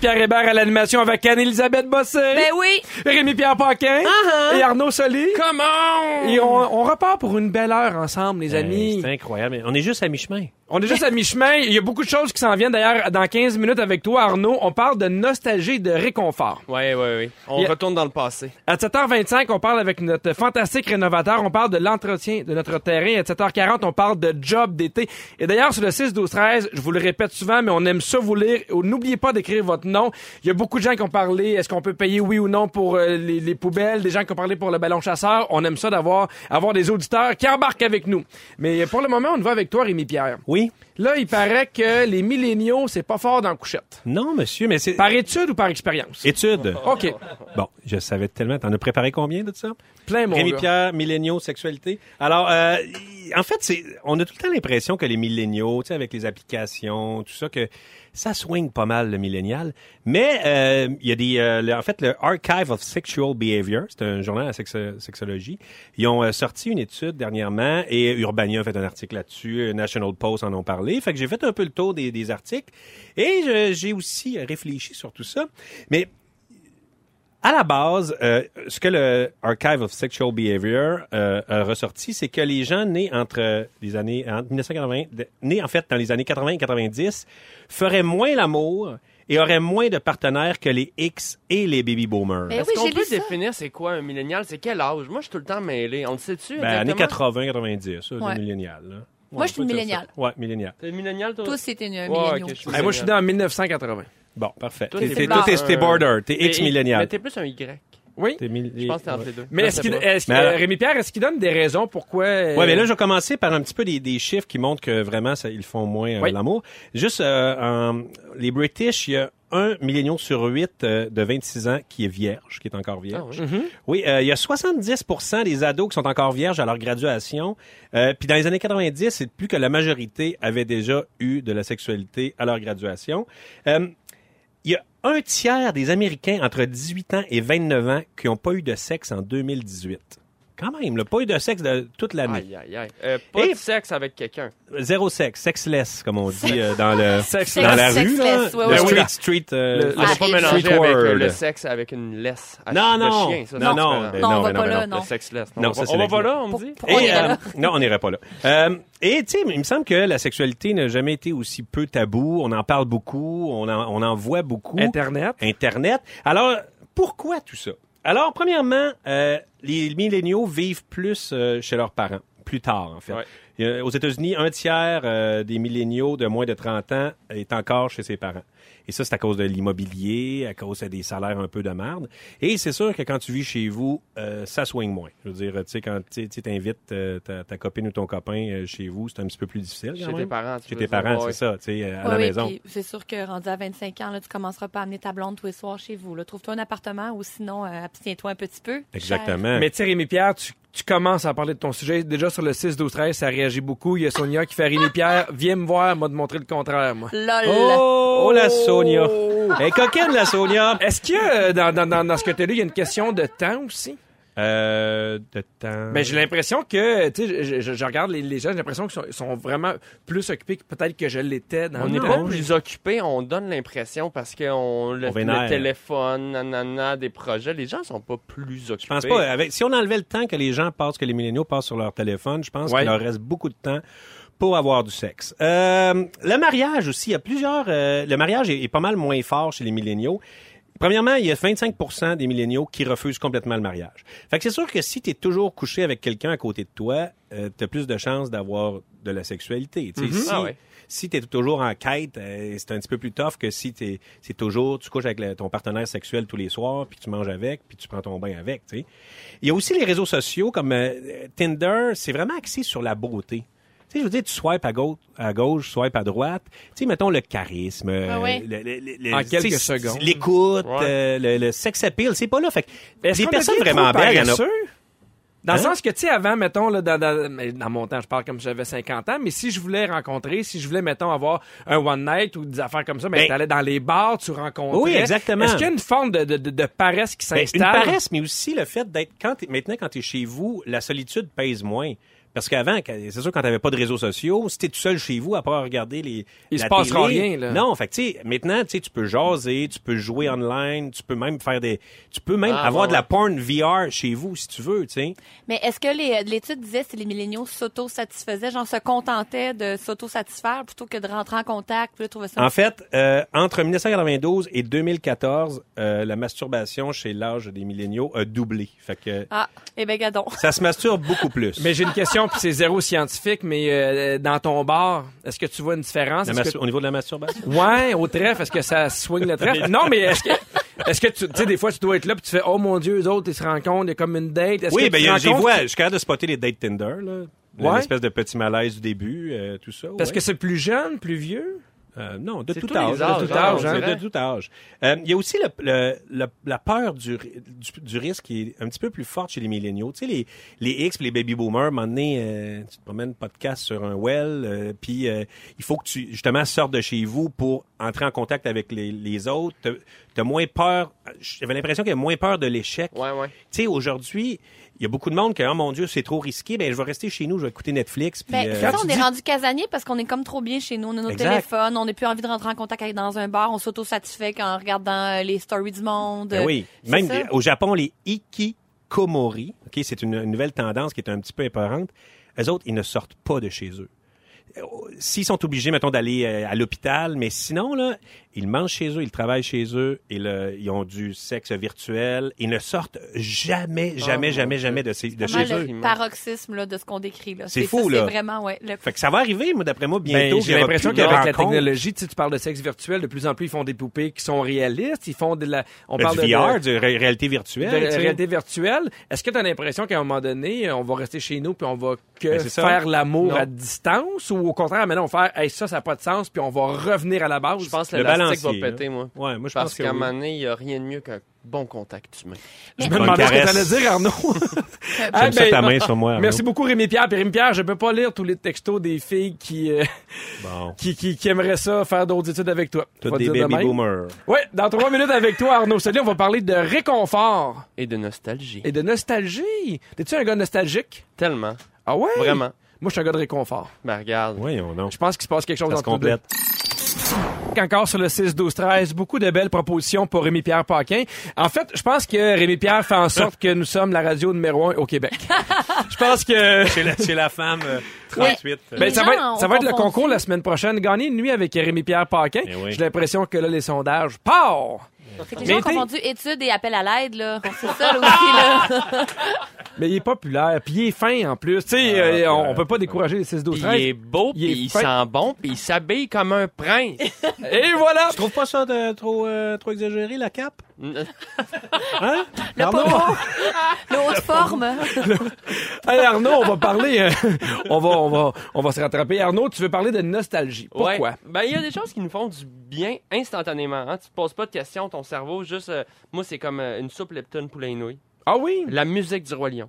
Pierre Hébert à l'animation avec Anne-Elisabeth Bossé. Ben oui. Rémi-Pierre Paquin. Uh-huh. Et Arnaud Soli. Comment? Et on, on repart pour une belle heure ensemble, les amis. C'est incroyable. On est juste à mi-chemin. On est juste à mi-chemin. Il y a beaucoup de choses qui s'en viennent. D'ailleurs, dans 15 minutes avec toi, Arnaud, on parle de nostalgie et de réconfort. Oui, oui, oui. On a- retourne dans le passé. À 7h25, on parle avec notre fantastique rénovateur. On parle de l'entretien de notre terrain. À 7h40, on parle de job d'été. Et d'ailleurs, sur le 6, 12, 13, je vous le répète souvent, mais on aime ça vous lire. N'oubliez pas d'écrire votre nom. Il y a beaucoup de gens qui ont parlé. Est-ce qu'on peut payer oui ou non pour euh, les, les poubelles? Des gens qui ont parlé pour le ballon chasseur. On aime ça d'avoir avoir des auditeurs qui embarquent avec nous. Mais pour le moment, on va avec toi, Rémi Pierre. Oui? Là, il paraît que les milléniaux, c'est pas fort dans la couchette. Non, monsieur, mais c'est... Par étude ou par expérience? Étude. OK. Bon, je savais tellement. T'en as préparé combien de ça? Plein, mon gars. Rémi-Pierre, milléniaux, sexualité. Alors, euh, en fait, c'est, on a tout le temps l'impression que les milléniaux, tu sais, avec les applications, tout ça, que ça swing pas mal le millénial. Mais euh, il y a des, euh, en fait, le Archive of Sexual Behavior, c'est un journal à sexo- sexologie. Ils ont euh, sorti une étude dernièrement et Urbania a fait un article là-dessus. National Post en ont parlé. Fait que j'ai fait un peu le tour des, des articles et j'ai aussi réfléchi sur tout ça. Mais à la base, euh, ce que le Archive of Sexual Behavior euh, a ressorti, c'est que les gens nés entre les années entre 1980, de- nés en fait dans les années 80 et 90, feraient moins l'amour et auraient moins de partenaires que les X et les baby boomers. Ben Ben, oui, Est-ce qu'on j'ai peut ça. définir c'est quoi un millénial? C'est quel âge? Moi, je suis tout le temps mêlé. On le sait-tu? années exactement? 80, 90, ça, Ouais. là. Moi, Ouais, je suis une milléniale. Ouais, millénial. T'es millénial, toi? Tous, c'était un Ouais, milléniaux. ok, je suis Hey, moi, je suis dans 1980. Bon, parfait. Toi, T'es- t'es t'es- blanc. Toi, t'es t'es border, t'es Mais- X Mais millénial. t'es plus un Y. Oui. T'es Je pense que t'es entre ouais. les deux. Mais Je est-ce sais qu'il, pas. est-ce que- Mais alors- euh, Rémi Pierre, est-ce qu'il donne des raisons pourquoi euh, Ouais, mais là, je vais commencer par un petit peu des, des chiffres qui montrent que vraiment, ça, ils font moins euh, Oui. l'amour. Juste, euh, en- les British, il y a un million sur huit euh, de 26 ans qui est vierge, qui est encore vierge. Ah oui. Oui, euh, il y a 70% des ados qui sont encore vierges à leur graduation. Euh, puis dans les années 90, c'est plus que la majorité avait déjà eu de la sexualité à leur graduation. Euh, un tiers des Américains entre 18 ans et 29 ans qui n'ont pas eu de sexe en 2018. Quand même, là, pas eu de sexe de toute l'année. Aïe, aïe, aïe. Euh, pas Et- de sexe avec quelqu'un. Zéro sexe, sexless, comme on dit euh, dans le dans la rue, là. sexless, ouais, le ouais, street, street, euh, Le- le On va pas mélanger avec euh, word. le sexe avec une laisse. à- Non, non, chien, ça, non, non, différent. ben Non, on non, va ben pas non, là, non. Le sexless. Non, on ça, va, c'est on va la pas là, on me dit? Et, euh, là? non, on n'irait pas là. Euh, et tu sais, il me semble que la sexualité n'a jamais été aussi peu tabou. On en parle beaucoup, on en, on en voit beaucoup. Internet. Internet. Alors, pourquoi tout ça? Alors, premièrement, euh, les milléniaux vivent plus euh, chez leurs parents, plus tard, en fait. Ouais. Aux États-Unis, un tiers euh, des milléniaux de moins de 30 ans est encore chez ses parents. Et ça, c'est à cause de l'immobilier, à cause des salaires un peu de merde. Et c'est sûr que quand tu vis chez vous, euh, ça swing moins. Je veux dire, tu sais, quand tu invites ta, ta copine ou ton copain euh, chez vous, c'est un petit peu plus difficile. quand Chez tes parents, tu Chez tes dire, parents, ouais. c'est ça, tu sais, à la oui, maison. c'est sûr que rendu à 25 ans, là, tu commenceras pas à amener ta blonde tous les soirs chez vous. Trouve-toi un appartement ou sinon, euh, abstiens-toi un petit peu. Exactement. Mais tu sais, Rémi Pierre, tu, tu commences à parler de ton sujet. Déjà sur le 6, 12, 13, ça réagit beaucoup. Il y a Sonia qui fait Rémi Pierre, viens me voir, m'a de montrer le contraire, moi. LOL. Oh, la Sonia. Elle est coquine, la Sonia. Est-ce que euh, dans, dans, dans, dans ce que tu as lu, il y a une question de temps aussi? Euh, de temps. Ben, j'ai l'impression que, tu sais, je, je- je regarde les, les gens, j'ai l'impression qu'ils sont, sont vraiment plus occupés que peut-être que je l'étais dans On n'est pas plus occupé, on donne l'impression parce qu'on le, le téléphone, nanana, des projets. Les gens sont pas plus occupés. Je pense pas. Avec, si on enlevait le temps que les gens passent, que les milléniaux passent sur leur téléphone, je pense Ouais. qu'il leur reste beaucoup de temps pour avoir du sexe. Euh, le mariage aussi, il y a plusieurs... euh, le mariage est, est pas mal moins fort chez les milléniaux. Premièrement, il y a 25 des milléniaux qui refusent complètement le mariage. Fait que c'est sûr que si tu es toujours couché avec quelqu'un à côté de toi, tu as plus de chances d'avoir de la sexualité. Tu sais, Si, Ah ouais. si tu es toujours en quête, euh, c'est un petit peu plus tough que si t'es- c'est toujours tu couches avec le- ton partenaire sexuel tous les soirs, puis tu manges avec, puis tu prends ton bain avec. tu. Il y a aussi les réseaux sociaux comme euh, Tinder, c'est vraiment axé sur la beauté. Tu sais, je veux dire, tu swipes à gauche, à gauche, swipe à droite. Tu sais, mettons le charisme, ouais. le- le- le- le- En quelques tu secondes. l'écoute, Ouais. euh, le, le sex appeal, c'est pas là. Fait que qu'on personnes vraiment belles, il y en a. Dans le Hein? sens que, tu sais, avant, mettons, là, dans, dans, mais dans mon temps, je parle comme si j'avais 50 ans, mais si je voulais rencontrer, si je voulais, mettons, avoir un one night ou des affaires comme ça, ben, Ben- t'allais dans les bars, tu rencontrais. Oui, exactement. Est-ce qu'il y a une forme de, de, de, de paresse qui Ben, une s'installe? paresse, mais aussi le fait d'être quand maintenant quand tu es chez vous, la solitude pèse moins. Parce qu'avant, c'est sûr quand t'avais pas de réseaux sociaux, si t'es tout seul chez vous, à part regarder les Il la se passera télé, rien, là. Non, fait que tu sais, maintenant, tu sais, tu peux jaser, tu peux jouer online, tu peux même faire des, tu peux même Ah, avoir ouais, de la porn VR chez vous si tu veux, tu sais. Mais est-ce que les- l'étude disait si les milléniaux s'auto-satisfaisaient, genre se contentaient de s'auto-satisfaire plutôt que de rentrer en contact, puis là, trouver ça En fait, euh, entre 1992 et 2014, euh, la masturbation chez l'âge des milléniaux a doublé. Fait que Ah, eh ben gadon. ça se masturbe beaucoup plus. Mais j'ai une question, puis c'est zéro scientifique, mais euh, dans ton bar, est-ce que tu vois une différence? Que- Au niveau de la masturbation? Ouais, au trèfle, est-ce que ça swing le trèfle? Non, mais est-ce que, est-ce que tu, sais, des fois, tu dois être là, puis tu fais, oh mon Dieu, eux autres, ils se rencontrent, il y a comme une date. Oui, que ben tu j'y vois, je suis capable de spotter les dates Tinder, là. Ouais. De petit malaise du début, euh, tout ça. Parce ouais. que c'est plus jeune, plus vieux? Euh, non, de C'est tout âge. âges, de tout hein, âge. hein, de tout âge. Euh, Il y a aussi le, le- le- la peur du, ri- du, du risque qui est un petit peu plus forte chez les milléniaux. Tu sais, les, les X et les baby boomers, à un moment donné, euh, tu te promènes podcast sur un well, euh, puis euh, il faut que tu, justement, sortes de chez vous pour entrer en contact avec les, les autres. Tu as moins peur. J'avais l'impression qu'il y a moins peur de l'échec. Ouais, ouais. Tu sais, aujourd'hui, il y a beaucoup de monde qui, oh mon Dieu, c'est trop risqué, ben je vais rester chez nous, je vais écouter Netflix. Puis, Ben, euh, c'est ça, on est dis- rendu casanier parce qu'on est comme trop bien chez nous. On a nos Exact. téléphones, on n'a plus envie de rentrer en contact avec dans un bar, on s'auto-satisfait en regardant euh, les stories du monde. Ben oui. Même ça. au Japon, les ikikomori, ok, c'est une, une nouvelle tendance qui est un petit peu épeurante. Eux autres, ils ne sortent pas de chez eux. Euh, S'ils sont obligés, mettons, d'aller à l'hôpital, mais sinon, là, ils mangent chez eux, ils travaillent chez eux, et le- ils ont du sexe virtuel. Ils ne sortent jamais, jamais, mon jamais, Dieu. jamais de, ces- de chez eux. le paroxysme là, de ce qu'on décrit. là. C'est ça, fou, là. C'est vraiment, ouais. le- Fait que ça va arriver, moi, d'après moi, Ben, bientôt. j'ai y aura l'impression qu'avec la technologie, tu sais, tu parles de sexe virtuel, de plus en plus, ils font des poupées qui sont réalistes, ils font de la, on Ben, parle du de, VR, de- de ré- réalité virtuelle. de réalité virtuelle. Est-ce que tu as l'impression qu'à un moment donné, on va rester chez nous puis on va que Ben, faire l'amour à distance ou au contraire, maintenant on va faire, hey, ça, ça n'a pas de sens puis on va revenir à la base? Je pense que Le l'élastique va balancier, péter, moi. Ouais, moi, je Parce qu'à un oui. moment donné, il n'y a rien de mieux qu'un bon contact humain. Je me demandais ce que caresse. t'allais dire, Arnaud. J'aime Ah, ça ta main sur moi, Arnaud. Merci beaucoup, Rémi Pierre. Puis Rémi Pierre, je peux pas lire tous les textos des filles qui, euh, Bon. qui, qui, qui aimeraient ça, faire d'autres études avec toi. Toutes des dire de baby boomers. Ouais, dans trois minutes avec toi, Arnaud. Salut, on va parler de réconfort Et de nostalgie. et de nostalgie. T'es-tu un gars nostalgique? Tellement. Ah ouais? Vraiment. Moi, je suis un gars de réconfort. Ben, regarde. Voyons donc. Je pense qu'il se passe quelque chose Ça se nous Encore sur le 6-12-13, beaucoup de belles propositions pour Rémi-Pierre Paquin. En fait, je pense que Rémi-Pierre fait en sorte que nous sommes la radio numéro un au Québec. je pense que... Chez la, chez la femme, euh, 38. euh, Ben, ça va être, ça va être le concours la semaine prochaine. Gagner une nuit avec Rémi-Pierre Paquin. Eh oui. J'ai l'impression que là, les sondages partent. Fait que les gens ont confondu études et appel à l'aide, là. C'est ça, là, aussi, là. Mais il est populaire, puis il est fin en plus. Tu sais, Ah, euh, on, on peut pas décourager les 6 12 Puis 13 il est beau, puis il sent bon, puis il s'habille comme un prince. Et voilà. Tu trouves pas ça de, trop, euh, trop exagéré, la cape? Hein? Le. Le haute forme. Hey Arnaud, on va parler euh, on va on va on va se rattraper. Arnaud, tu veux parler de nostalgie. Pourquoi? Ouais. Ben, il y a des choses qui nous font du bien instantanément. Hein. Tu te poses pas de questions, ton cerveau, juste. euh, moi, c'est comme euh, une soupe Lepton poulet nouilles. Ah oui? La musique du Roi Lion.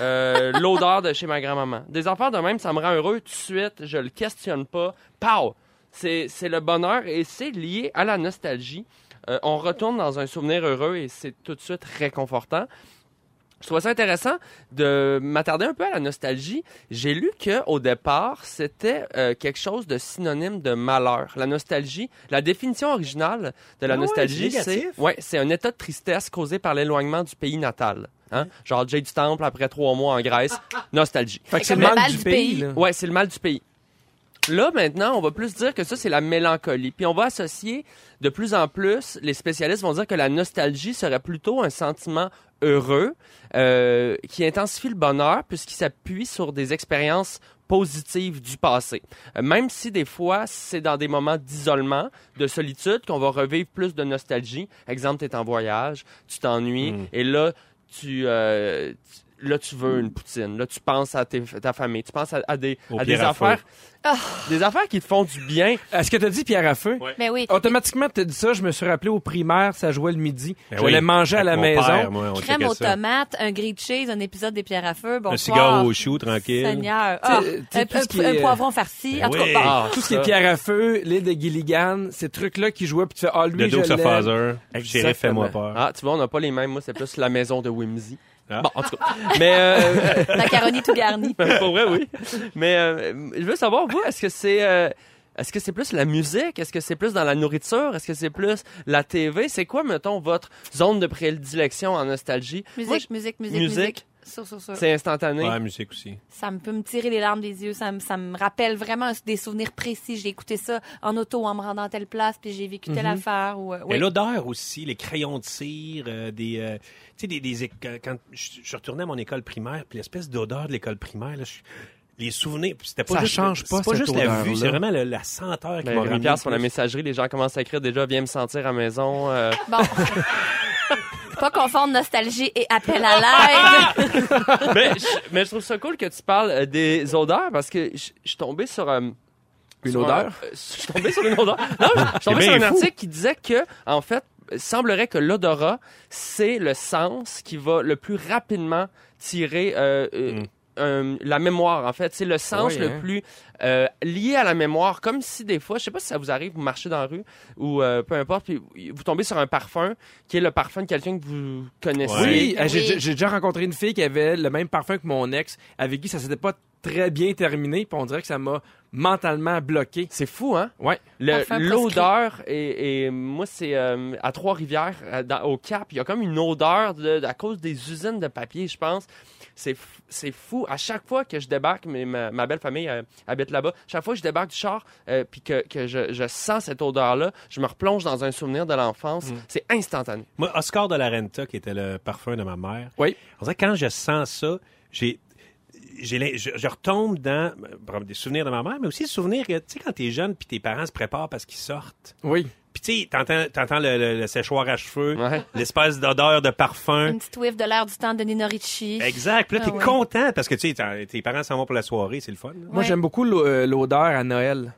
Euh, L'odeur de chez ma grand-maman. Des affaires de même, ça me rend heureux tout de suite. Je le questionne pas. Pow! C'est c'est le bonheur et c'est lié à la nostalgie. On retourne dans un souvenir heureux et c'est tout de suite réconfortant. Je trouve ça intéressant de m'attarder un peu à la nostalgie. J'ai lu que au départ, c'était euh, quelque chose de synonyme de malheur. La nostalgie, la définition originale de la Ah ouais, nostalgie, c'est ouais, c'est un état de tristesse causé par l'éloignement du pays natal. Hein? Genre Jay du Temple après trois mois en Grèce, nostalgie. Fait que c'est le mal mal du du pays. pays. là. Ouais, c'est le mal du pays. Là, maintenant, on va plus dire que ça, c'est la mélancolie. Puis on va associer de plus en plus, les spécialistes vont dire que la nostalgie serait plutôt un sentiment heureux euh, qui intensifie le bonheur puisqu'il s'appuie sur des expériences positives du passé. Euh, même si des fois, c'est dans des moments d'isolement, de solitude, qu'on va revivre plus de nostalgie. Exemple, tu es en voyage, tu t'ennuies, Mm. et là, tu, euh, tu- là, tu veux une poutine. Là, tu penses à tes- ta famille. Tu penses à, à des, Au à des pierre à affaires. Des affaires qui te font du bien. Est-ce que t'as dit pierre à feu? Mais oui. Automatiquement, t'as dit ça, je me suis rappelé au primaire, ça jouait le midi. Ben je l'ai oui. mangé à la maison. père, moi, on Crème aux ça. tomates, un grilled cheese, un épisode des pierres à feu. Bonsoir. Un cigare au chou, tranquille. Seigneur. Tu Ah, tu un, tout ce qui un- un est- poivron farci. Ben en tout cas, oui. Ah, Tout ce qui est pierre à feu, l'île de Gilligan, ces trucs-là qui jouaient, puis tu fais, ah, lui, Le je l'aime. Hazzard. Shérif, fais-moi Exactement. peur. Ah, tu vois, on n'a pas les mêmes. Moi, c'est plus la maison de Whimsy. Ah. Bon, en tout cas. Mais, euh, Macaroni tout garni. pour vrai, oui. Mais euh, je veux savoir, vous, est-ce que c'est... euh, est-ce que c'est plus la musique? Est-ce que c'est plus dans la nourriture? Est-ce que c'est plus la TV? C'est quoi, mettons, votre zone de prédilection en nostalgie? Moi, musique, musique, musique. musique. Sûr, sûr, sûr. C'est instantané. Ouais, musique aussi. Ça me peut me tirer les larmes des yeux. Ça me, ça me rappelle vraiment des souvenirs précis. J'ai écouté ça en auto en me rendant à telle place, puis j'ai vécu telle affaire. Ou, euh, Mais oui. l'odeur aussi, les crayons de cire, euh, des, euh, tu sais, des, des quand je, je retournais à mon école primaire, puis l'espèce d'odeur de l'école primaire, là, je- les souvenirs, c'était pas Ça juste, change pas, c'est pas cette juste la odeur-là. vue, c'est vraiment le- la senteur qui Ben, m'a. Pierre, sur la messagerie, les gens commencent à écrire déjà, viens me sentir à la maison. euh. Bon. Pas confondre nostalgie et appel à l'aide. mais, je, mais je trouve ça cool que tu parles euh, des odeurs parce que je je suis tombé sur... euh, Une sur odeur? un- euh, Je suis tombé sur une odeur. Non, je suis tombé sur un fou. article qui disait que, en fait, il semblerait que l'odorat, c'est le sens qui va le plus rapidement tirer euh, Mm. Un- la mémoire, en fait. C'est le sens Oui, le hein. plus euh, lié à la mémoire. Comme si des fois, je sais pas si ça vous arrive, vous marchez dans la rue ou euh, peu importe, puis vous tombez sur un parfum qui est le parfum de quelqu'un que vous connaissez. Oui, euh, Oui. j'ai j'ai déjà rencontré une fille qui avait le même parfum que mon ex, avec qui ça s'était pas très bien terminé, puis on dirait que ça m'a mentalement bloqué. C'est fou, hein? Ouais. Le- L'odeur, et, et moi, c'est euh, à Trois-Rivières, euh, dans- au Cap, il y a comme une odeur de, à cause des usines de papier, je pense. C'est fou. À chaque fois que je débarque, mais ma, ma belle famille euh, habite là-bas, chaque fois que je débarque du char, euh, puis que, que je, je sens cette odeur-là, je me replonge dans un souvenir de l'enfance. Mm. C'est instantané. Moi, Oscar de la Renta, qui était le parfum de ma mère, Oui. on dirait quand je sens ça, j'ai. je, je retombe dans euh, des souvenirs de ma mère, mais aussi le souvenir que, tu sais, quand t'es jeune puis tes parents se préparent parce qu'ils sortent. Oui. Tu sais, t'entends, t'entends le, le- le séchoir à cheveux, Ouais. l'espèce d'odeur de parfum. Une petite whiff de l'air du temps de Nino Ricci. Exact. Puis là, Ah t'es ouais. content parce que, tu sais, tes parents s'en vont pour la soirée, c'est le fun. là. Moi, j'aime beaucoup euh, l'odeur à Noël.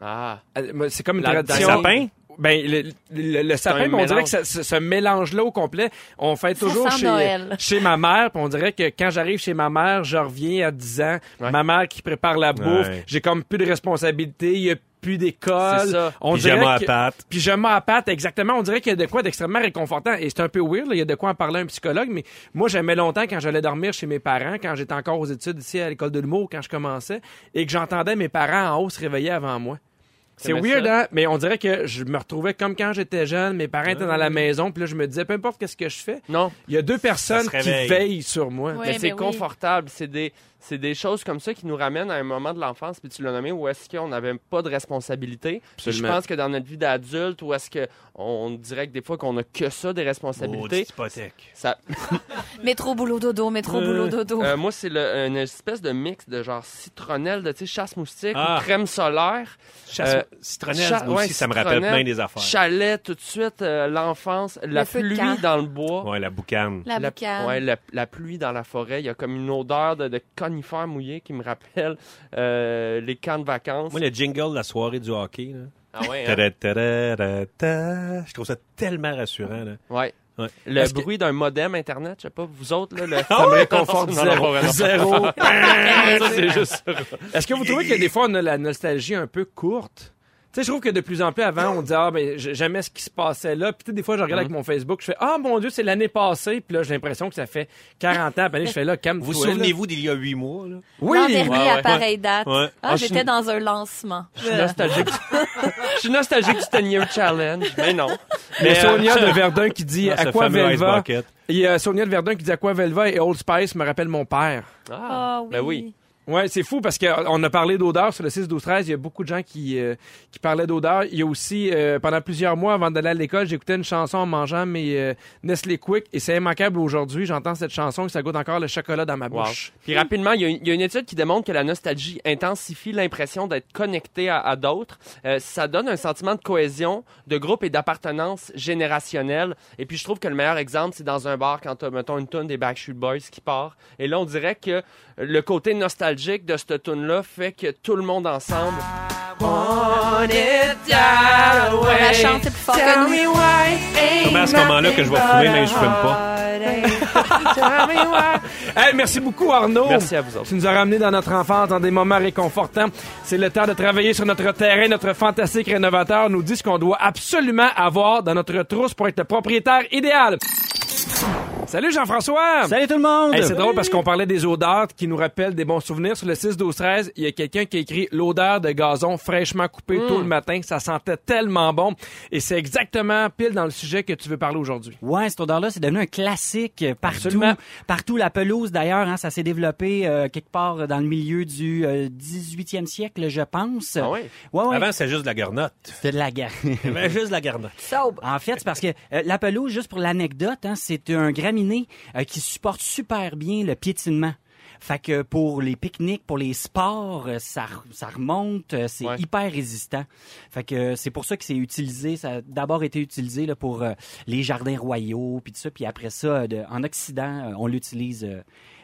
Ah. Euh, C'est comme une La- tradition. le sapin? Ben, le, le- le sapin, on dirait que ça- ce, ce mélange-là au complet, on fait Ça toujours chez, Noël. chez ma mère, puis on dirait que quand j'arrive chez ma mère, je reviens à 10 ans, Ouais. ma mère qui prépare la bouffe, Ouais. j'ai comme plus de responsabilité, il y a plus d'école. C'est ça. On Pyjama dirait à que- pattes. Pyjama à pattes, exactement. On dirait qu'il y a de quoi d'extrêmement réconfortant. Et c'est un peu weird, là, il y a de quoi en parler à un psychologue, mais moi, j'aimais longtemps quand j'allais dormir chez mes parents, quand j'étais encore aux études ici à l'école de l'humour, quand je commençais, et que j'entendais mes parents en haut se réveiller avant moi. C'est weird, ça? hein? Mais on dirait que je me retrouvais comme quand j'étais jeune, mes parents étaient dans la maison, puis là, je me disais, peu importe qu'est-ce que je fais, Non. il y a deux personnes qui veillent sur moi. Ouais, mais c'est ben oui. confortable. C'est des, c'est des choses comme ça qui nous ramènent à un moment de l'enfance, puis tu l'as nommé, où est-ce qu'on n'avait pas de responsabilité. Puis Je pense que dans notre vie d'adulte, où est-ce que on dirait que des fois qu'on a que ça des responsabilités, hypothèque. ça, Métro, boulot, dodo, métro, Euh, boulot, dodo. euh, moi c'est une espèce de mix de genre citronnelle, de chasse moustique, Ah. ou crème solaire, Chasse- Euh, citronnelle, cha- moi aussi, ouais, ça me rappelle plein des affaires. chalet tout de suite, euh, l'enfance, la pluie dans le bois. Ouais, la boucane. la boucane. ouais, la, la pluie dans la forêt. Il y a comme une odeur de, de conifères mouillés qui me rappelle euh, les camps de vacances. Moi, le jingle de la soirée du hockey, là. Ah ouais, hein? Je trouve ça tellement rassurant. Là. Ouais. Ouais. Le Est-ce que- bruit d'un modem Internet, je sais pas, vous autres, là, le... Ça me réconforte zéro. Zéro. Ça, c'est juste... Est-ce que vous trouvez que des fois, on a la nostalgie un peu courte? Tu sais, je trouve que de plus en plus avant, on disait, ah, ben, j- j'aimais ce qui se passait là. Puis, tu sais, des fois, je regarde avec mon Facebook, je fais, ah, mon Dieu, c'est l'année passée. Puis là, j'ai l'impression que ça fait 40 ans. Puis là, je fais là, calme Vous souvenez-vous d'il y a huit mois? Là? Oui! L'an dernier, Ouais, à pareille date. Ouais. Ah, Ah, j'étais dans un lancement. Je suis nostalgique. Je suis nostalgique du 10 year challenge, mais non. Il y a Mais, euh, Sonia de Verdun qui dit Ah, fameux Ice Velva. Il y a Sonia de Verdun qui dit Aqua Velva et Old Spice me rappelle mon père. Ah, Ah oui. ben oui. Ouais, c'est fou parce qu'on a parlé d'odeur sur le 6 12 13, il y a beaucoup de gens qui euh, qui parlaient d'odeur. Il y a aussi euh, pendant plusieurs mois avant d'aller à l'école, j'écoutais une chanson en mangeant mes euh, Nestlé Quick et c'est immanquable aujourd'hui, j'entends cette chanson et ça goûte encore le chocolat dans ma Wow. bouche. Puis rapidement, il y, a une, il y a une étude qui démontre que la nostalgie intensifie l'impression d'être connecté à, à d'autres. Euh, ça donne un sentiment de cohésion, de groupe et d'appartenance générationnelle. Et puis je trouve que le meilleur exemple, c'est dans un bar quand t'as, mettons, une tune des Backstreet Boys qui part. Et là, on dirait que le côté nostalgique de cette tune-là fait que tout le monde ensemble... La chante, c'est plus fort que nous. Comme à ce moment-là que je vais fumer, mais je fume pas. Hey, merci beaucoup Arnaud. Merci à vous autres. Tu nous as ramené dans notre enfance dans des moments réconfortants. C'est le temps de travailler sur notre terrain. Notre fantastique rénovateur nous dit ce qu'on doit absolument avoir dans notre trousse pour être le propriétaire idéal. Salut Jean-François! Salut tout le monde! Hey, c'est drôle parce qu'on parlait des odeurs qui nous rappellent des bons souvenirs. Sur le 6 12 13, il y a quelqu'un qui a écrit l'odeur de gazon fraîchement coupé Mm. tôt le matin. Ça sentait tellement bon. Et c'est exactement pile dans le sujet que tu veux parler aujourd'hui. Ouais, cette odeur-là, c'est devenu un classique partout. Absolument. Partout, la pelouse, d'ailleurs, hein, ça s'est développé euh, quelque part dans le milieu du euh, 18e siècle, je pense. Ah oui? Ouais, ouais. Avant, c'était juste de la garnotte. C'était de la avait juste de la garnotte. En fait, c'est parce que euh, la pelouse, juste pour l'anecdote, hein, c'est un euh, qui supporte super bien le piétinement. Fait que pour les pique-niques, pour les sports, euh, ça, re- ça remonte, euh, c'est Ouais. hyper résistant. Fait que c'est pour ça que c'est utilisé, ça a d'abord été utilisé là, pour les jardins royaux, puis tout ça, puis après ça, de- en Occident, on l'utilise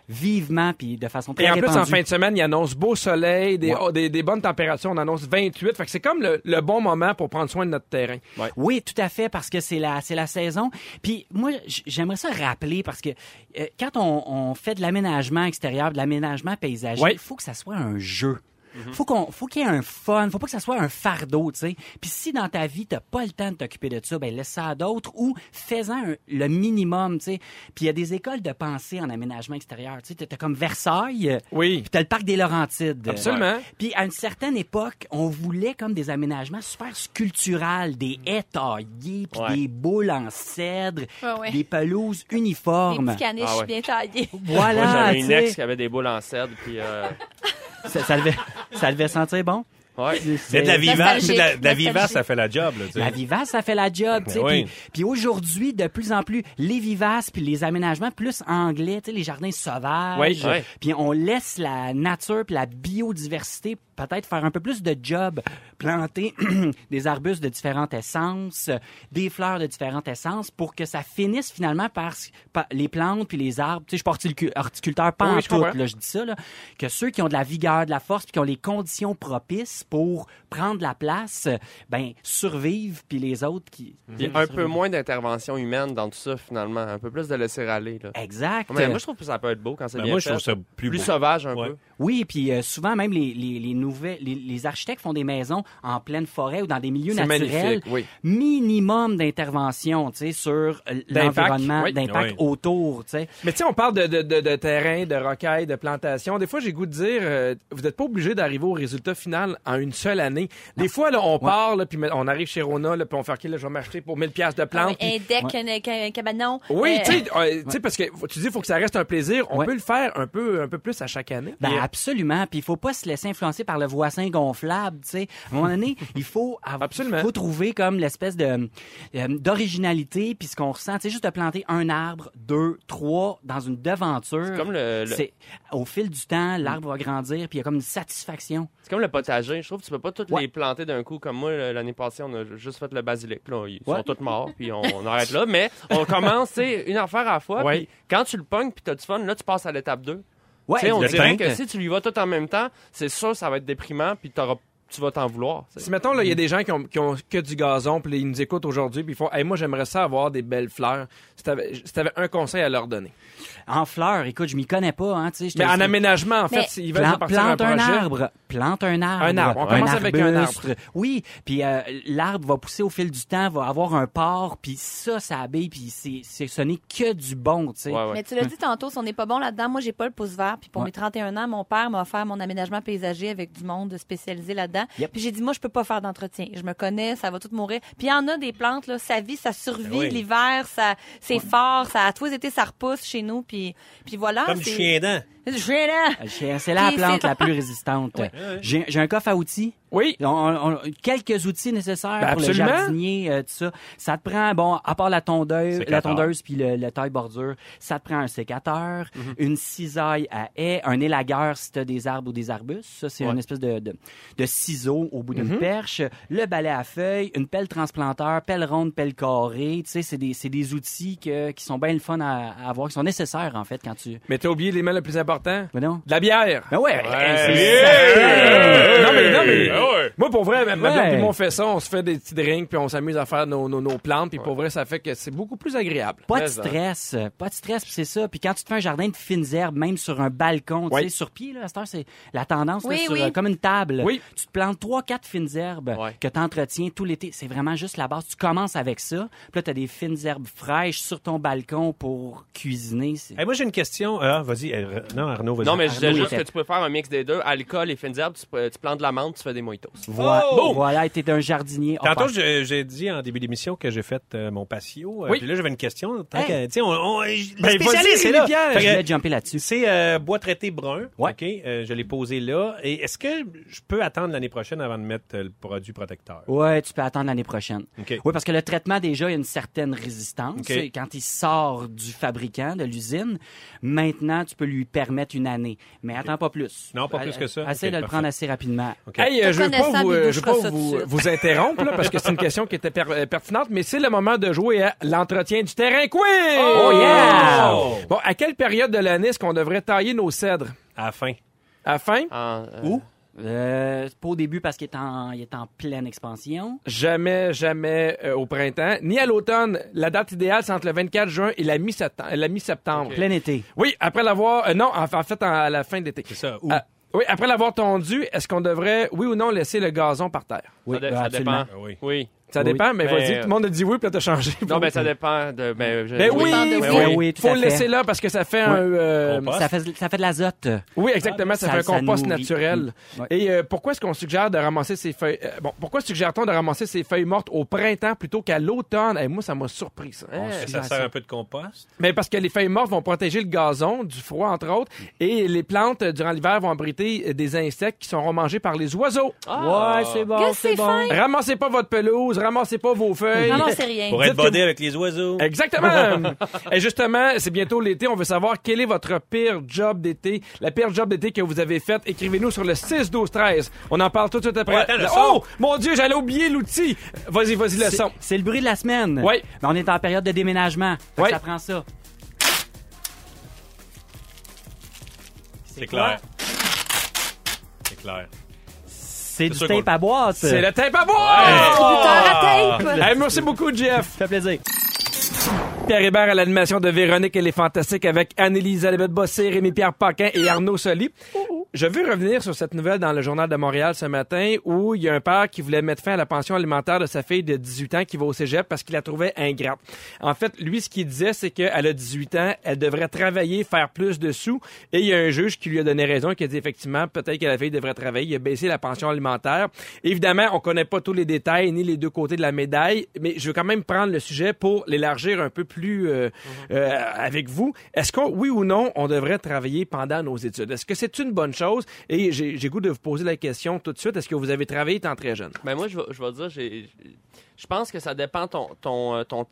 vivement, puis de façon très Et en plus, en fin de semaine, il annonce beau soleil, des, Ouais. oh, des, des bonnes températures. On annonce 28. Fait que c'est comme le, le bon moment pour prendre soin de notre terrain. Oui, tout à fait, parce que c'est la, c'est la saison. Puis moi, j'aimerais ça rappeler, parce que euh, quand on, on fait de l'aménagement extérieur, de l'aménagement paysager, il faut que ça soit un jeu. Faut qu'on, faut qu'il y ait un fun. Faut pas que ça soit un fardeau, tu sais. Puis si dans ta vie t'as pas le temps de t'occuper de ça, ben laisse ça à d'autres ou fais-en un- le minimum, tu sais. Puis il y a des écoles de pensée en aménagement extérieur, tu sais. T'as- comme Versailles, euh, Oui. puis t'as le parc des Laurentides. Absolument. Puis à une certaine époque, on voulait comme des aménagements super sculpturales, des haies taillées, puis Ouais. des boules en cèdre, Ouais, ouais. des pelouses Des uniformes. petits caniches Ah ouais. bien taillés. Voilà, Moi, j'avais une ex qui avait des boules en cèdre, puis... euh, ça, ça devait, ça devait sentir bon? ouais. C'est de la vivace. de la, de la Nostalgique. vivace, ça fait la job. Là. La vivace, ça fait la job, oui. Puis, aujourd'hui, de plus en plus, les vivaces puis les aménagements plus anglais, tu sais, les jardins sauvages. Oui. Ouais. Puis on laisse la nature puis la biodiversité peut-être faire un peu plus de job, planter des arbustes de différentes essences, des fleurs de différentes essences pour que ça finisse finalement par, par les plantes puis les arbres. Tu sais, je suis horticulteur, pas Oui, en je tout, comprends. là, je dis ça, là, que ceux qui ont de la vigueur, de la force puis qui ont les conditions propices pour prendre la place, ben, survivent puis les autres qui... Puis un peu moins d'intervention humaine dans tout ça, finalement. Un peu plus de laisser aller, là. Exact. Mais moi, je trouve que ça peut être beau quand c'est Ben, bien moi, je trouve ça plus, plus beau. sauvage un Ouais. peu. Oui, puis euh, souvent même les, les, les nouvelles, les, les architectes font des maisons en pleine forêt ou dans des milieux C'est naturels. magnifique, oui. Minimum d'intervention, tu sais, sur euh, D'impact, l'environnement, oui. d'impact Oui. autour, tu sais. Mais tu sais, on parle de, de, de, de terrain, de rocailles, de plantation. Des fois, j'ai goût de dire, euh, vous n'êtes pas obligé d'arriver au résultat final en une seule année. Des fois, là, on part, là, puis on arrive chez Rona, là, puis on fait, OK, là, je vais m'acheter pour 1000 pièces de plantes. puis- Un deck, un, un cabanon. Oui, Euh, tu sais, euh, parce que tu dis, il faut que ça reste un plaisir. On Ouais. peut le faire un peu, un peu plus à chaque année. Ben euh, absolument, puis il faut pas se laisser influencer par le voisin gonflable, tu sais. À un moment donné, il faut avoir- Absolument. faut trouver comme l'espèce de euh, d'originalité puis ce qu'on ressent, c'est juste de planter un arbre, deux, trois dans une devanture. C'est comme le, le- C'est au fil du temps, l'arbre va grandir puis il y a comme une satisfaction. c'est comme le potager. Je trouve que tu peux pas tous Ouais. les planter d'un coup. Comme moi, l'année passée, on a juste fait le basilic. Là, ils Ouais. sont tous morts, puis on, on arrête là. Mais on commence, sais, une affaire à la fois. Ouais. Puis quand tu le pognes, puis t'as du fun, là, tu passes à l'étape 2. Ouais, Tu sais, on dirait que si tu lui vas tout en même temps, c'est sûr ça va être déprimant, puis t'auras- tu vas t'en vouloir. tu. Si, mettons, là, il y a des gens qui ont, qui ont que du gazon, puis ils nous écoutent aujourd'hui, puis ils font, hey, moi, j'aimerais ça avoir des belles fleurs. Si t'avais si t'avais un conseil à leur donner. En fleurs, écoute, je m'y connais pas, hein, tu Mais en aménagement, en Mais- fait, s'ils veulent Plan- partir un plante un, projet. arbre, plante un arbre. Un arbre. On commence avec un arbuste. Oui, puis euh, l'arbre va pousser au fil du temps, va avoir un port, puis ça, ça habille, puis c'est, c'est, ce n'est que du bon, tu sais. Ouais, ouais. Mais tu l'as dit tantôt, si on n'est pas bon là-dedans, moi, j'ai pas le pouce vert. Puis pour Ouais. mes 31 ans, mon père m'a offert mon aménagement paysager avec du monde spécialisé là-dedans. Là-dedans. Yep. Puis j'ai dit, moi, je peux pas faire d'entretien. Je me connais, ça va tout mourir. Puis il y en a des plantes, là, ça vit, ça survit Ben oui. l'hiver, ça, c'est fort, ça, à tous les étés, ça repousse chez nous. Puis, puis voilà. Comme du c'est- chien dent. Chien, C'est la plante la plus résistante. J'ai j'ai un coffre à outils. Oui. On- on- on- quelques outils nécessaires Ben, pour le jardinier, euh, tout ça. Ça te prend, bon, à part la tondeuse, Sécateur. la tondeuse puis le, le taille bordure, ça te prend un sécateur, Mhm. une cisaille à haie, un élagueur si tu as des arbres ou des arbustes. Ça, c'est Ouais. une espèce de, de, de ciseau au bout d'une Mhm. perche, le balai à feuilles, une pelle transplanteur, pelle ronde, pelle carrée. Tu sais, c'est des, des outils que, qui sont bien le fun à, à avoir, qui sont nécessaires, en fait, quand tu... Mais t'as oublié l'élément le plus important? Ben non. De la bière. Ben ouais, c'est Yeah! Non, mais, non, mais, ouais. moi, pour vrai, ma blonde Ouais. et moi, on fait ça, on se fait des petits drinks, puis on s'amuse à faire nos, nos, nos plantes, puis pour vrai, ça fait que c'est beaucoup plus agréable. Pas de stress, pas de stress, puis c'est ça. Puis quand tu te fais un jardin de fines herbes, même sur un balcon, tu sais, sur pied, là, à cette heure, c'est la tendance, là, Oui, sur, oui. euh, comme une table. Oui. Tu te plantes trois, quatre fines herbes Ouais. que tu entretiens tout l'été. C'est vraiment juste la base. Tu commences avec ça, puis là, tu as des fines herbes fraîches sur ton balcon pour cuisiner. Hey, moi, j'ai une question. Ah, vas-y. euh, non, Arnaud, vas-y. Non, mais je disais juste que tu peux faire un mix des deux. Alcool et fines herbes, tu, tu plantes de la menthe, tu fais des mojitos. Voilà, Oh! voilà, un jardinier. Tantôt, j'ai dit en début d'émission que j'ai fait euh, mon patio. Euh, Oui. Puis là, j'avais une question. Tant Hey. que- tiens, on, Ben, spécialiste, c'est là. Fait je voulais jumper là-dessus. C'est euh, bois traité brun. Ouais. OK. euh, je l'ai posé là. Et est-ce que je peux attendre l'année prochaine avant de mettre le produit protecteur? Ouais, tu peux attendre l'année prochaine. OK. Oui, parce que le traitement, déjà, il y a une certaine résistance. OK. Quand il sort du fabricant, de l'usine, maintenant, tu peux lui permettre une année. Mais attends pas plus. Non, pas plus que ça. Essaye de le prendre assez rapidement. Hey, je veux pas connaissant, vous, Bidou, je je veux pas vous, interrompre, là, parce que c'est une question qui était per- euh, pertinente, mais c'est le moment de jouer à l'entretien du terrain quiz! Oh, yeah! Bon, à quelle période de l'année est-ce qu'on devrait tailler nos cèdres? À la fin. À la fin? En, euh, Où? Euh, pas au début parce qu'il est en, il est en pleine expansion. Jamais, jamais euh, au printemps, ni à l'automne. La date idéale, c'est entre le 24 juin et la mi-septembre. Plein été. Oui, après l'avoir... euh, non, en, en fait, en- à la fin de l'été. C'est ça. Où? Oui, après l'avoir tondu, est-ce qu'on devrait, oui ou non, laisser le gazon par terre? Oui, ça, dépend. Ah oui. Oui. Ça Oui. dépend, mais Ben, vas-y, tout le monde a dit oui, puis là, t'as changé. Non, ben ça dépend de. Ben, je- Ben oui, ben oui. oui, Oui, tout faut le laisser là parce que ça fait un... euh, Compost. Ça fait, ça fait de l'azote. oui, exactement, ça, Ça- fait un compost naturel. Et euh, pourquoi est-ce qu'on suggère de ramasser ces feuilles... euh, bon, pourquoi suggère-t-on de ramasser ces feuilles mortes au printemps plutôt qu'à l'automne? Eh, moi, ça m'a surpris, ça. Hein? Ça sert ça. un peu de compost. Mais parce que les feuilles mortes vont protéger le gazon du froid, entre autres, et les plantes, durant l'hiver, vont abriter des insectes qui seront mangés par les oiseaux. Ah! Ouais, c'est bon, Qu'est-ce que c'est bon. Ramassez pas votre pelouse, ramassez pas vos feuilles. Non, non, c'est rien. Pour Dites être bodé avec les oiseaux. Exactement. Et justement, c'est bientôt l'été. On veut savoir quel est votre pire job d'été, la pire job d'été que vous avez faite. Écrivez-nous sur le 6 12 13. On en parle tout de suite après. Ouais, attends, le oh, mon Dieu, j'allais oublier l'outil. Vas-y, vas-y le C'est- son. C'est le bruit de la semaine. Oui. Mais on est en période de déménagement. Oui. Ça prend ça. C'est clair. C'est clair. C'est du tape à boîte. C'est le tape à boire. Distributeur à tape. Hey, merci beaucoup, Jeff. Ça fait plaisir. Pierre à l'animation de Véronique, elle est fantastique avec Anne-Élisabeth Bossé, Rémi-Pierre Paquin et Arnaud Soli. Je veux revenir sur cette nouvelle dans le Journal de Montréal ce matin où il y a un père qui voulait mettre fin à la pension alimentaire de sa fille de 18 ans qui va au cégep parce qu'il la trouvait ingrate. En fait, lui, ce qu'il disait, c'est qu'elle a 18 ans, elle devrait travailler, faire plus de sous et il y a un juge qui lui a donné raison et qui a dit effectivement, peut-être que la fille devrait travailler. Il a baissé la pension alimentaire. Évidemment, on connaît pas tous les détails ni les deux côtés de la médaille, mais je veux quand même prendre le sujet pour l'élargir un peu plus euh, euh, avec vous. Est-ce qu'on, oui ou non, on devrait travailler pendant nos études? Est-ce que c'est une bonne chose? Et j'ai goût de vous poser la question tout de suite. Est-ce que vous avez travaillé étant très jeune? Ben moi, je vais, je vais dire, je pense que ça dépend ton, ton, euh, ton,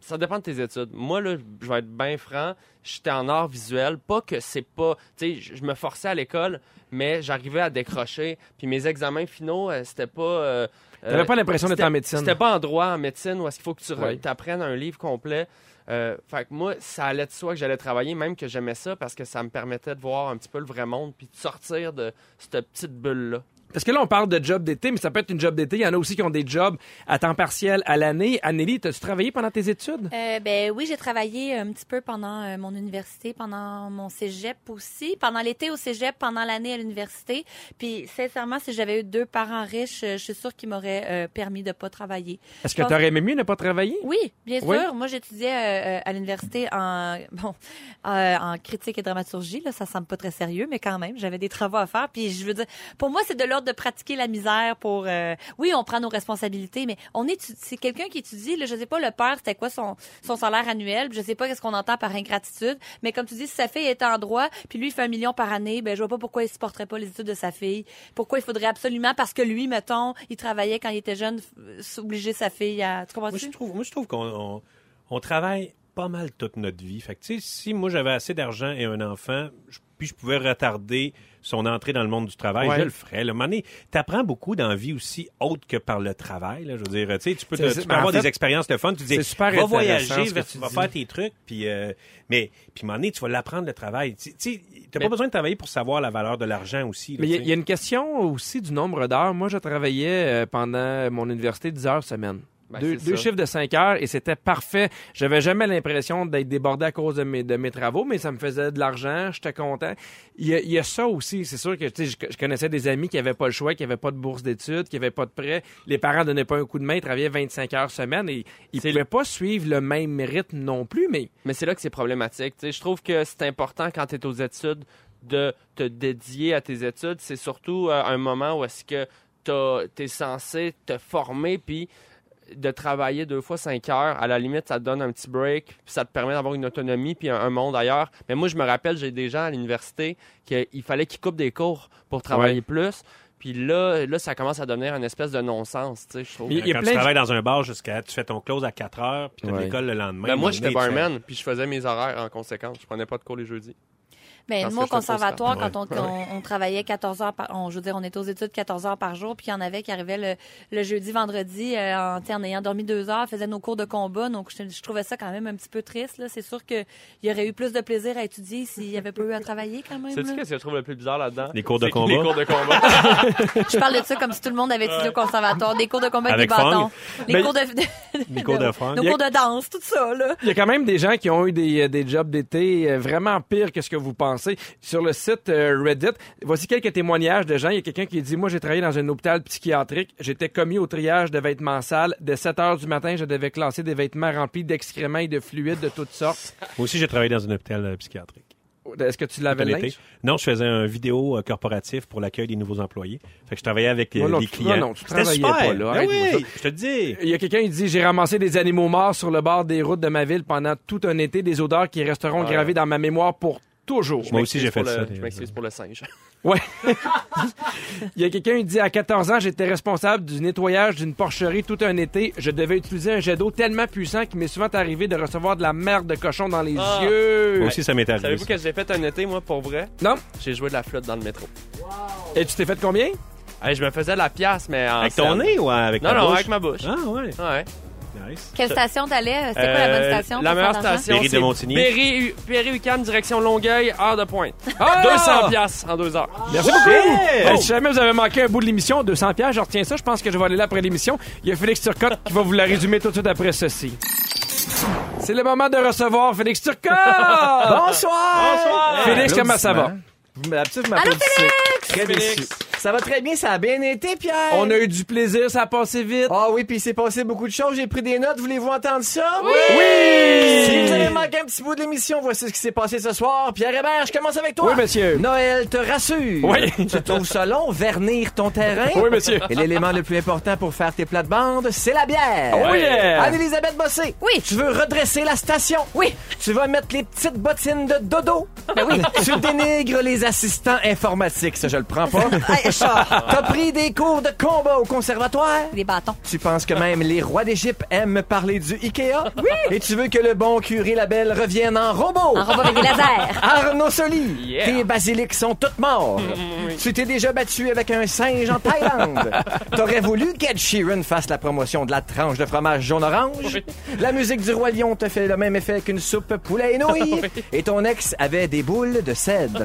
ça dépend de tes études. Moi, là, je vais être bien franc, j'étais en art visuel. Pas que c'est pas, tu sais, je- me forçais à l'école, mais j'arrivais à décrocher. Puis mes examens finaux, c'était pas... euh, T'avais euh, pas l'impression d'être en médecine? C'était pas en droit, en médecine, où est-ce qu'il faut que tu apprennes un livre complet. Euh, fait que moi, ça allait de soi que j'allais travailler, même que j'aimais ça parce que ça me permettait de voir un petit peu le vrai monde puis de sortir de cette petite bulle-là. Parce que là, on parle de job d'été, mais ça peut être une job d'été. Il y en a aussi qui ont des jobs à temps partiel à l'année. Anneli, as-tu travaillé pendant tes études? Euh, ben oui, j'ai travaillé un petit peu pendant euh, mon université, pendant mon cégep aussi, pendant l'été au cégep, pendant l'année à l'université. Puis sincèrement, si j'avais eu deux parents riches, euh, je suis sûre qu'ils m'auraient euh, permis de pas travailler. Est-ce que tu aurais aimé mieux ne pas travailler? Oui, bien Oui. sûr. Moi, j'étudiais à l'université en bon euh, en critique et dramaturgie. Là, ça semble pas très sérieux, mais quand même, j'avais des travaux à faire. Puis je veux dire, pour moi, c'est de l'ordre de pratiquer la misère pour. euh, Oui, on prend nos responsabilités, mais on est. C'est quelqu'un qui étudie. Là, je sais pas le père, c'était quoi son salaire annuel. Je sais pas qu'est-ce qu'on entend par ingratitude. Mais comme tu dis, si sa fille est en droit, puis lui il fait un million par année, ben je vois pas pourquoi il supporterait pas les études de sa fille. Pourquoi il faudrait absolument parce que lui, mettons, il travaillait quand il était jeune, f- s'obliger sa fille à. Moi, je trouve, moi, je trouve qu'on on, on travaille pas mal toute notre vie. Fait que, tu sais, si moi, j'avais assez d'argent et un enfant, je- puis je pouvais retarder son entrée dans le monde du travail, Ouais. je le ferais. Là, tu apprends beaucoup dans la vie aussi, autre que par le travail. Là, je veux dire, tu sais, tu peux, te- C'est- tu peux ben, en avoir fait, des expériences de fun. Tu dis, super va voyager, tu va dis. faire tes trucs, puis, euh, mais, puis, donné, tu vas l'apprendre le travail. Tu sais, t'as Mais- pas besoin de travailler pour savoir la valeur de l'argent aussi. là, Mais il y, a- tu il y a une question aussi du nombre d'heures. Moi, je travaillais euh, pendant mon université 10 heures semaine. Ben, deux chiffres de 5 heures et c'était parfait. J'avais jamais l'impression d'être débordé à cause de mes, de mes travaux, mais ça me faisait de l'argent, j'étais content. Il y, a, il y a ça aussi, c'est sûr que je, je connaissais des amis qui avaient pas le choix, qui avaient pas de bourse d'études, qui avaient pas de prêt. Les parents donnaient pas un coup de main, ils travaillaient 25 heures semaine et ils C'est pouvaient pas suivre le même rythme non plus, mais Mais c'est là que c'est problématique. Je trouve que c'est important quand tu es aux études de te dédier à tes études. C'est surtout euh, un moment où est-ce que tu es censé te former puis de travailler deux fois cinq heures. À la limite, ça te donne un petit break, puis ça te permet d'avoir une autonomie puis un, un monde ailleurs. Mais moi, je me rappelle, j'ai des gens à l'université qu'il fallait qu'ils coupent des cours pour travailler plus. Puis là, là, ça commence à devenir une espèce de non-sens, tu sais, je trouve. Il y a- il y a Quand plein tu de- travailles dans un bar jusqu'à, tu fais ton close à 4 heures, puis tu as Ouais. l'école le lendemain. Ben, moi, j'étais barman, puis je faisais mes horaires en conséquence. Je prenais pas de cours les jeudis. Ben, Parce moi, au conservatoire, quand on, on, on travaillait 14 heures par, on, je veux dire, on était aux études 14 heures par jour, puis il y en avait qui arrivaient le, le jeudi, vendredi, euh, en, en ayant dormi deux heures, faisaient nos cours de combat. Donc, je, je trouvais ça quand même un petit peu triste, là. C'est sûr qu'il y aurait eu plus de plaisir à étudier s'il y avait pas eu à travailler quand même. Sais-tu là. qu'est-ce que je trouve le plus bizarre là-dedans? Les cours de combat. Les cours de combat. Je parle de ça comme si tout le monde avait étudié au conservatoire, des cours de combat avec, Avec des bâtons, Mais- les cours de, Les cours de nos cours de danse, tout ça, là. Il y a quand même des gens qui ont eu des, euh, des jobs d'été euh, vraiment pires que ce que vous pensez. Sur le site euh, Reddit, voici quelques témoignages de gens. Il y a quelqu'un qui dit, moi j'ai travaillé dans un hôpital psychiatrique. J'étais commis au triage de vêtements sales. Dès 7 heures du matin, je devais classer des vêtements remplis d'excréments et de fluides de toutes sortes. Moi aussi, j'ai travaillé dans un hôpital euh, psychiatrique. Est-ce que tu l'avais l'été. Non, je faisais un vidéo euh, corporatif pour l'accueil des nouveaux employés. Fait que je travaillais avec euh, Non, non, des tu- clients. non, non, tu travaillais super. pas, là. Ben Arrête-moi oui, je te dis. Il y a quelqu'un qui dit j'ai ramassé des animaux morts sur le bord des routes de ma ville pendant tout un été, des odeurs qui resteront Ouais. gravées dans ma mémoire pour toujours. Moi aussi, j'ai fait le- ça. Je m'excuse pour le singe. Ouais. Il y a quelqu'un qui dit à 14 ans, j'étais responsable du nettoyage d'une porcherie tout un été. Je devais utiliser un jet d'eau tellement puissant qu'il m'est souvent arrivé de recevoir de la merde de cochon dans les Ah. yeux. Moi aussi, ça m'est arrivé. Savez-vous que j'ai fait un été, moi, pour vrai? Non. J'ai joué de la flûte dans le métro. Et tu t'es fait combien? Hey, je me faisais la pièce, mais en Avec ton scène. nez ou avec Non, ta non, bouche? avec ma bouche. Ah, ouais. Ouais. Nice. Quelle station t'allais? C'était quoi la bonne Euh, station? La meilleure station, Berry de c'est Montigny. Berry, Berry UQAM, direction Longueuil, heure de pointe. Ah! 200 piastres en deux heures. Merci beaucoup. Euh, si jamais vous avez manqué un bout de l'émission, 200 pièces, je retiens ça. Je pense que je vais aller là après l'émission. Il y a Félix Turcotte qui va vous la résumer tout de suite après ceci. C'est le moment de recevoir Félix Turcotte! Bonsoir! Bonsoir! Félix, comment ça va? Vous vous m'applaudissez. Très Félix. déçu. Ça va très bien, ça a bien été, Pierre. On a eu du plaisir, ça a passé vite. Ah oui, puis il s'est passé beaucoup de choses. J'ai pris des notes. Voulez-vous entendre ça? Oui! Oui! Si vous avez manqué un petit bout de l'émission, voici ce qui s'est passé ce soir. Pierre Hébert, je commence avec toi. Oui, monsieur. Noël te rassure. Oui. Tu trouves ça long, vernir ton terrain? Oui, monsieur. Et l'élément le plus important pour faire tes plates-bandes, c'est la bière. Oh yeah! Anne-Elisabeth Bossé. Oui. Tu veux redresser la station? Oui. Tu vas mettre les petites bottines de dodo? Ben oui. tu dénigres les assistants informatiques. Ça, je le prends pas. T'as pris des cours de combat au conservatoire? Des bâtons. Tu penses que même les rois d'Égypte aiment parler du Ikea? Oui! Et tu veux que le bon curé Labelle revienne en robot? En robot avec des lasers. Arnaud Soli, Yeah. tes basiliques sont toutes morts. Tu t'es déjà battu avec un singe en Thaïlande. T'aurais voulu qu'Ed Sheeran fasse la promotion de la tranche de fromage jaune-orange. La musique du Roi Lion te fait le même effet qu'une soupe poulet et nouilles. Et ton ex avait des boules de cèdre.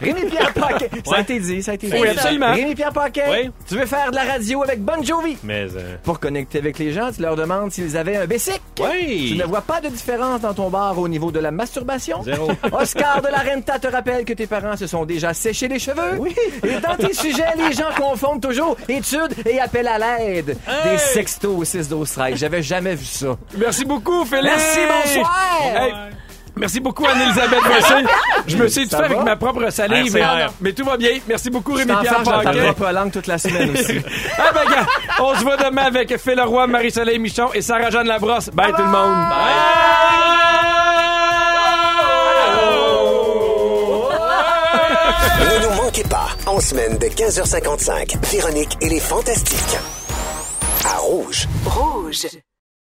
Rémi-Pierre Paquet. Ça a été dit, ça a été dit. Oui, absolument. Rémi-Pierre Paquet, Oui. tu veux faire de la radio avec Bon Jovi? Mais, euh, Pour connecter avec les gens, tu leur demandes s'ils avaient un Bessic. oui. Tu ne vois pas de différence dans ton bar au niveau de la masturbation? Zéro. Oscar de la Renta te rappelle que tes parents se sont déjà séchés les cheveux. Oui. Et dans tes sujets, les gens confondent toujours études et appel à l'aide. Des sextos au 6 12 13 J'avais jamais vu ça. Merci beaucoup, Félix. Merci, bonsoir. Hey, Merci beaucoup, Anne-Elisabeth Bossé. Je me suis tout fait avec ma propre salive. RCR. Mais tout va bien. Merci beaucoup, Rémi T'en Pierre fâches, j'entendrai Paquet. pas la langue toute la semaine aussi. Ah ben, gars, on se voit demain avec Phil Leroy, Marie-Soleil Michon et Sarah-Jeanne Labrosse. Bye, tout le monde. Ne nous manquez pas, en semaine de 15h55, Véronique et les Fantastiques. À Rouge. Rouge.